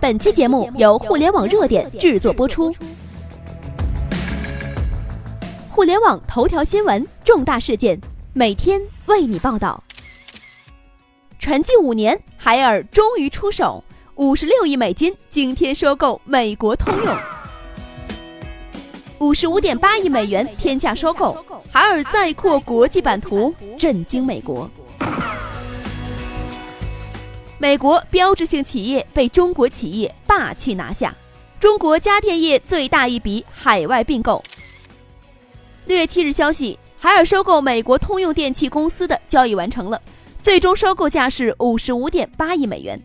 本期节目由互联网热点制作播出。互联网头条新闻，重大事件，每天为你报道。沉寂五年，海尔终于出手，五十六亿美金惊天收购美国通用，五十五点八亿美元天价收购，海尔再扩国际版图，震惊美国。美国标志性企业被中国企业霸气拿下，中国家电业最大一笔海外并购。六月七日消息，海尔收购美国通用电气公司的交易完成了，最终收购价是五十五点八亿美元。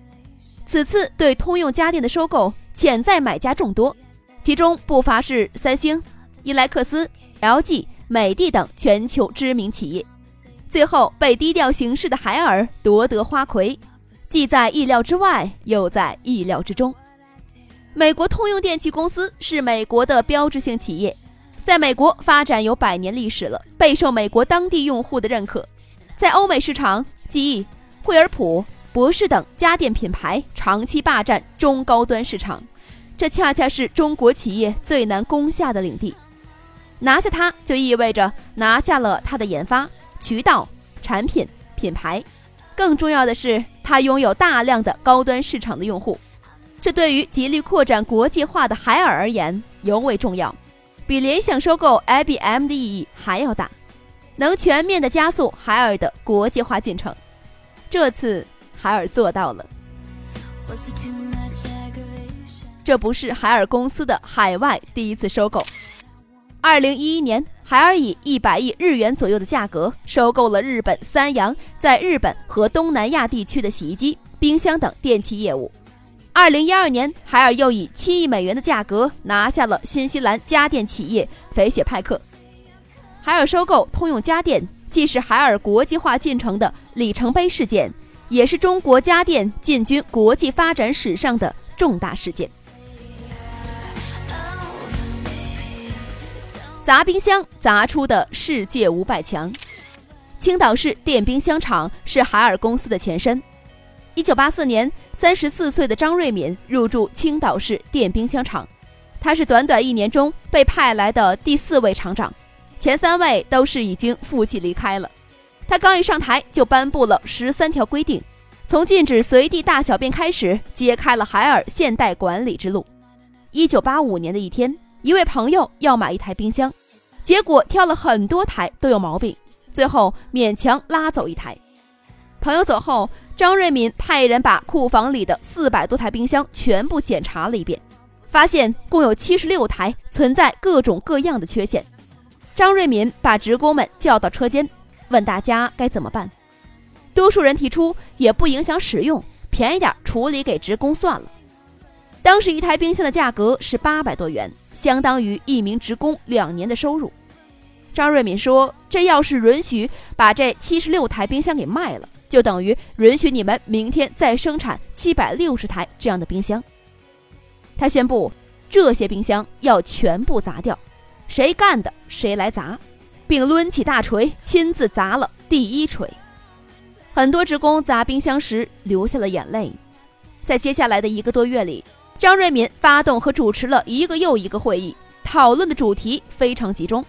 此次对通用家电的收购，潜在买家众多，其中不乏是三星、伊莱克斯、LG、美的等全球知名企业。最后被低调行事的海尔夺得花魁。既在意料之外，又在意料之中。美国通用电气公司是美国的标志性企业，在美国发展有百年历史了，备受美国当地用户的认可。在欧美市场，记忆、惠而浦、博士等家电品牌长期霸占中高端市场，这恰恰是中国企业最难攻下的领地。拿下它，就意味着拿下了它的研发渠道、产品、品牌。更重要的是，它拥有大量的高端市场的用户，这对于极力扩展国际化的海尔而言尤为重要，比联想收购 IBM 的意义还要大，能全面的加速海尔的国际化进程。这次海尔做到了。这不是海尔公司的海外第一次收购。二零一一年，海尔以一百亿日元左右的价格收购了日本三洋在日本和东南亚地区的洗衣机、冰箱等电器业务。二零一二年，海尔又以七亿美元的价格拿下了新西兰家电企业肥雪派克。海尔收购通用家电，既是海尔国际化进程的里程碑事件，也是中国家电进军国际发展史上的重大事件。砸冰箱砸出的世界五百强，青岛市电冰箱厂是海尔公司的前身。一九八四年，三十四岁的张瑞敏入驻青岛市电冰箱厂，他是短短一年中被派来的第四位厂长，前三位都是已经负气离开了。他刚一上台就颁布了十三条规定，从禁止随地大小便开始，揭开了海尔现代管理之路。一九八五年的一天。一位朋友要买一台冰箱，结果挑了很多台都有毛病，最后勉强拉走一台。朋友走后，张瑞敏派人把库房里的四百多台冰箱全部检查了一遍，发现共有七十六台存在各种各样的缺陷。张瑞敏把职工们叫到车间，问大家该怎么办。多数人提出也不影响使用，便宜点处理给职工算了。当时一台冰箱的价格是八百多元。相当于一名职工两年的收入。张瑞敏说：“这要是允许把这七十六台冰箱给卖了，就等于允许你们明天再生产七百六十台这样的冰箱。”他宣布，这些冰箱要全部砸掉，谁干的谁来砸，并抡起大锤亲自砸了第一锤。很多职工砸冰箱时流下了眼泪。在接下来的一个多月里。张瑞敏发动和主持了一个又一个会议，讨论的主题非常集中：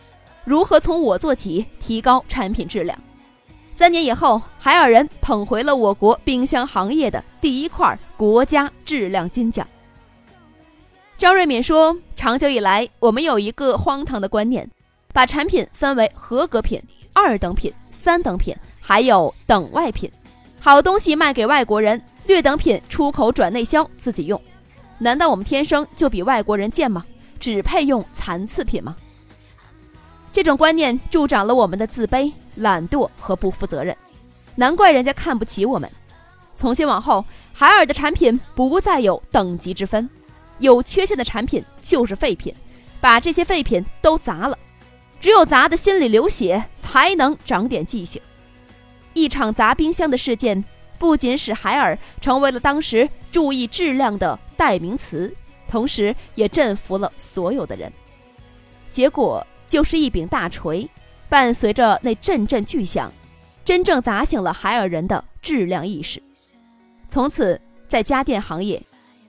如何从我做起，提高产品质量。三年以后，海尔人捧回了我国冰箱行业的第一块国家质量金奖。张瑞敏说：“长久以来，我们有一个荒唐的观念，把产品分为合格品、二等品、三等品，还有等外品。好东西卖给外国人，劣等品出口转内销，自己用。”难道我们天生就比外国人贱吗？只配用残次品吗？这种观念助长了我们的自卑、懒惰和不负责任，难怪人家看不起我们。从今往后，海尔的产品不再有等级之分，有缺陷的产品就是废品，把这些废品都砸了。只有砸的心里流血，才能长点记性。一场砸冰箱的事件。不仅使海尔成为了当时注意质量的代名词，同时也振服了所有的人。结果就是一柄大锤，伴随着那阵阵巨响，真正砸醒了海尔人的质量意识。从此，在家电行业，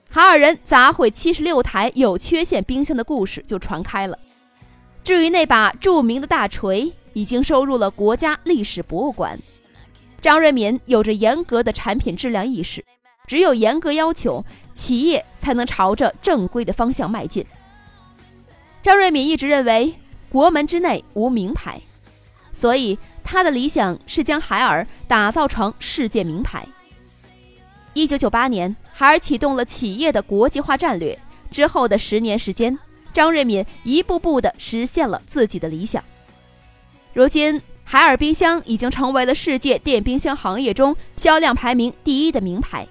海尔人砸毁七十六台有缺陷冰箱的故事就传开了。至于那把著名的大锤，已经收入了国家历史博物馆。张瑞敏有着严格的产品质量意识，只有严格要求，企业才能朝着正规的方向迈进。张瑞敏一直认为国门之内无名牌，所以他的理想是将海尔打造成世界名牌。一九九八年，海尔启动了企业的国际化战略，之后的十年时间，张瑞敏一步步地实现了自己的理想。如今。海尔冰箱已经成为了世界电冰箱行业中销量排名第一的名牌。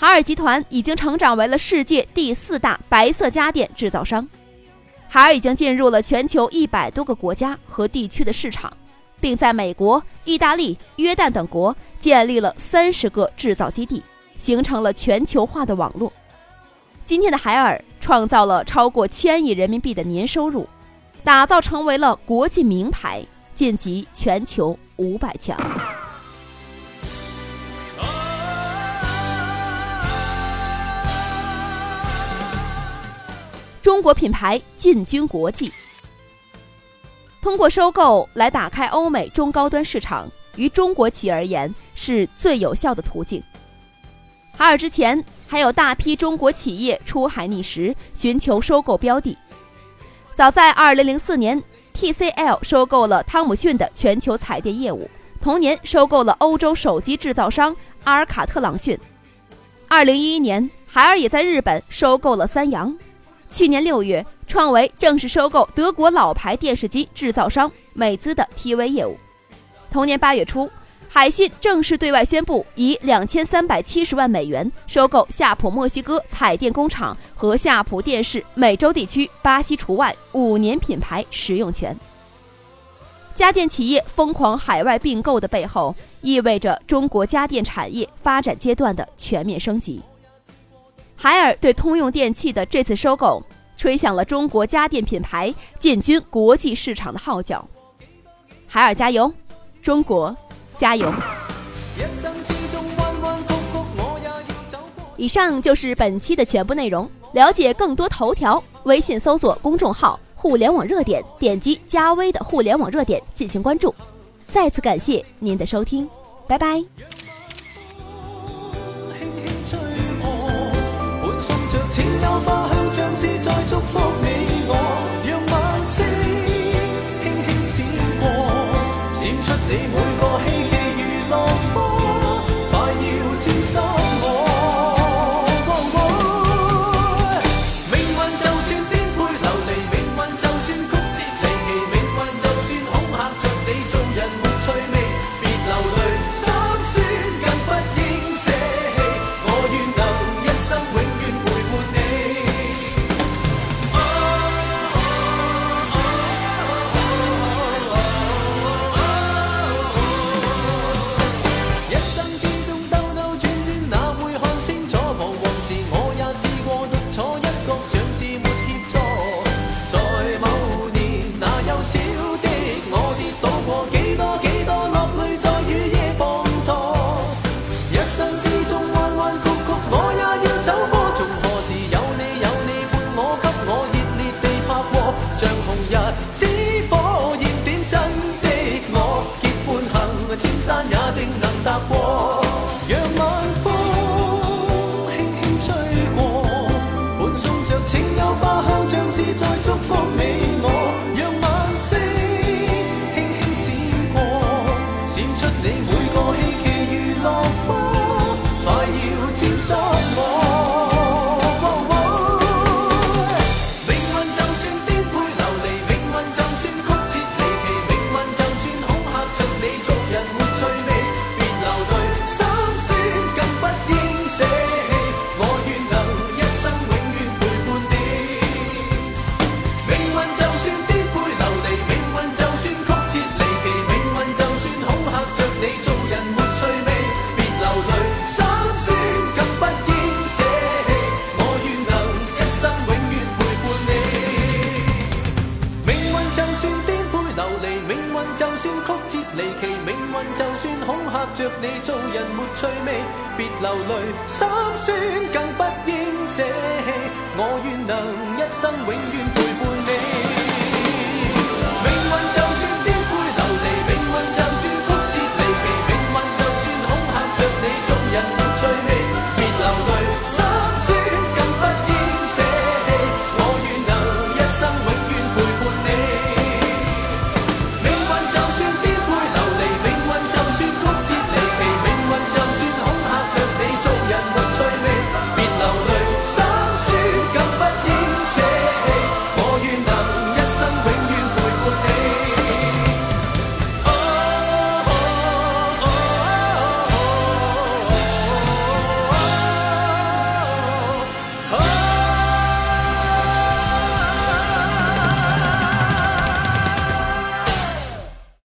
海尔集团已经成长为了世界第四大白色家电制造商。海尔已经进入了全球一百多个国家和地区的市场，并在美国、意大利、约旦等国建立了三十个制造基地，形成了全球化的网络。今天的海尔创造了超过千亿人民币的年收入，打造成为了国际名牌。晋级全球五百强。中国品牌进军国际，通过收购来打开欧美中高端市场，于中国企业而言是最有效的途径。海尔之前还有大批中国企业出海觅食，寻求收购标的。早在二零零四年。TCL 收购了汤姆逊的全球彩电业务，同年收购了欧洲手机制造商阿尔卡特朗讯。二零一一年，海尔也在日本收购了三洋。去年六月，创维正式收购德国老牌电视机制造商美姿的 TV 业务。同年八月初。海信正式对外宣布，以两千三百七十万美元收购夏普墨西哥彩电工厂和夏普电视美洲地区（巴西除外）五年品牌使用权。家电企业疯狂海外并购的背后，意味着中国家电产业发展阶段的全面升级。海尔对通用电器的这次收购，吹响了中国家电品牌进军国际市场的号角。海尔加油，中国！加油！以上就是本期的全部内容。了解更多头条，微信搜索公众号“互联网热点”，点击加微的“互联网热点”进行关注。再次感谢您的收听，拜拜。命运就算曲折离奇命运就算恐吓着你做人没趣味别流泪心酸更不应舍弃。我愿能一生永远陪伴。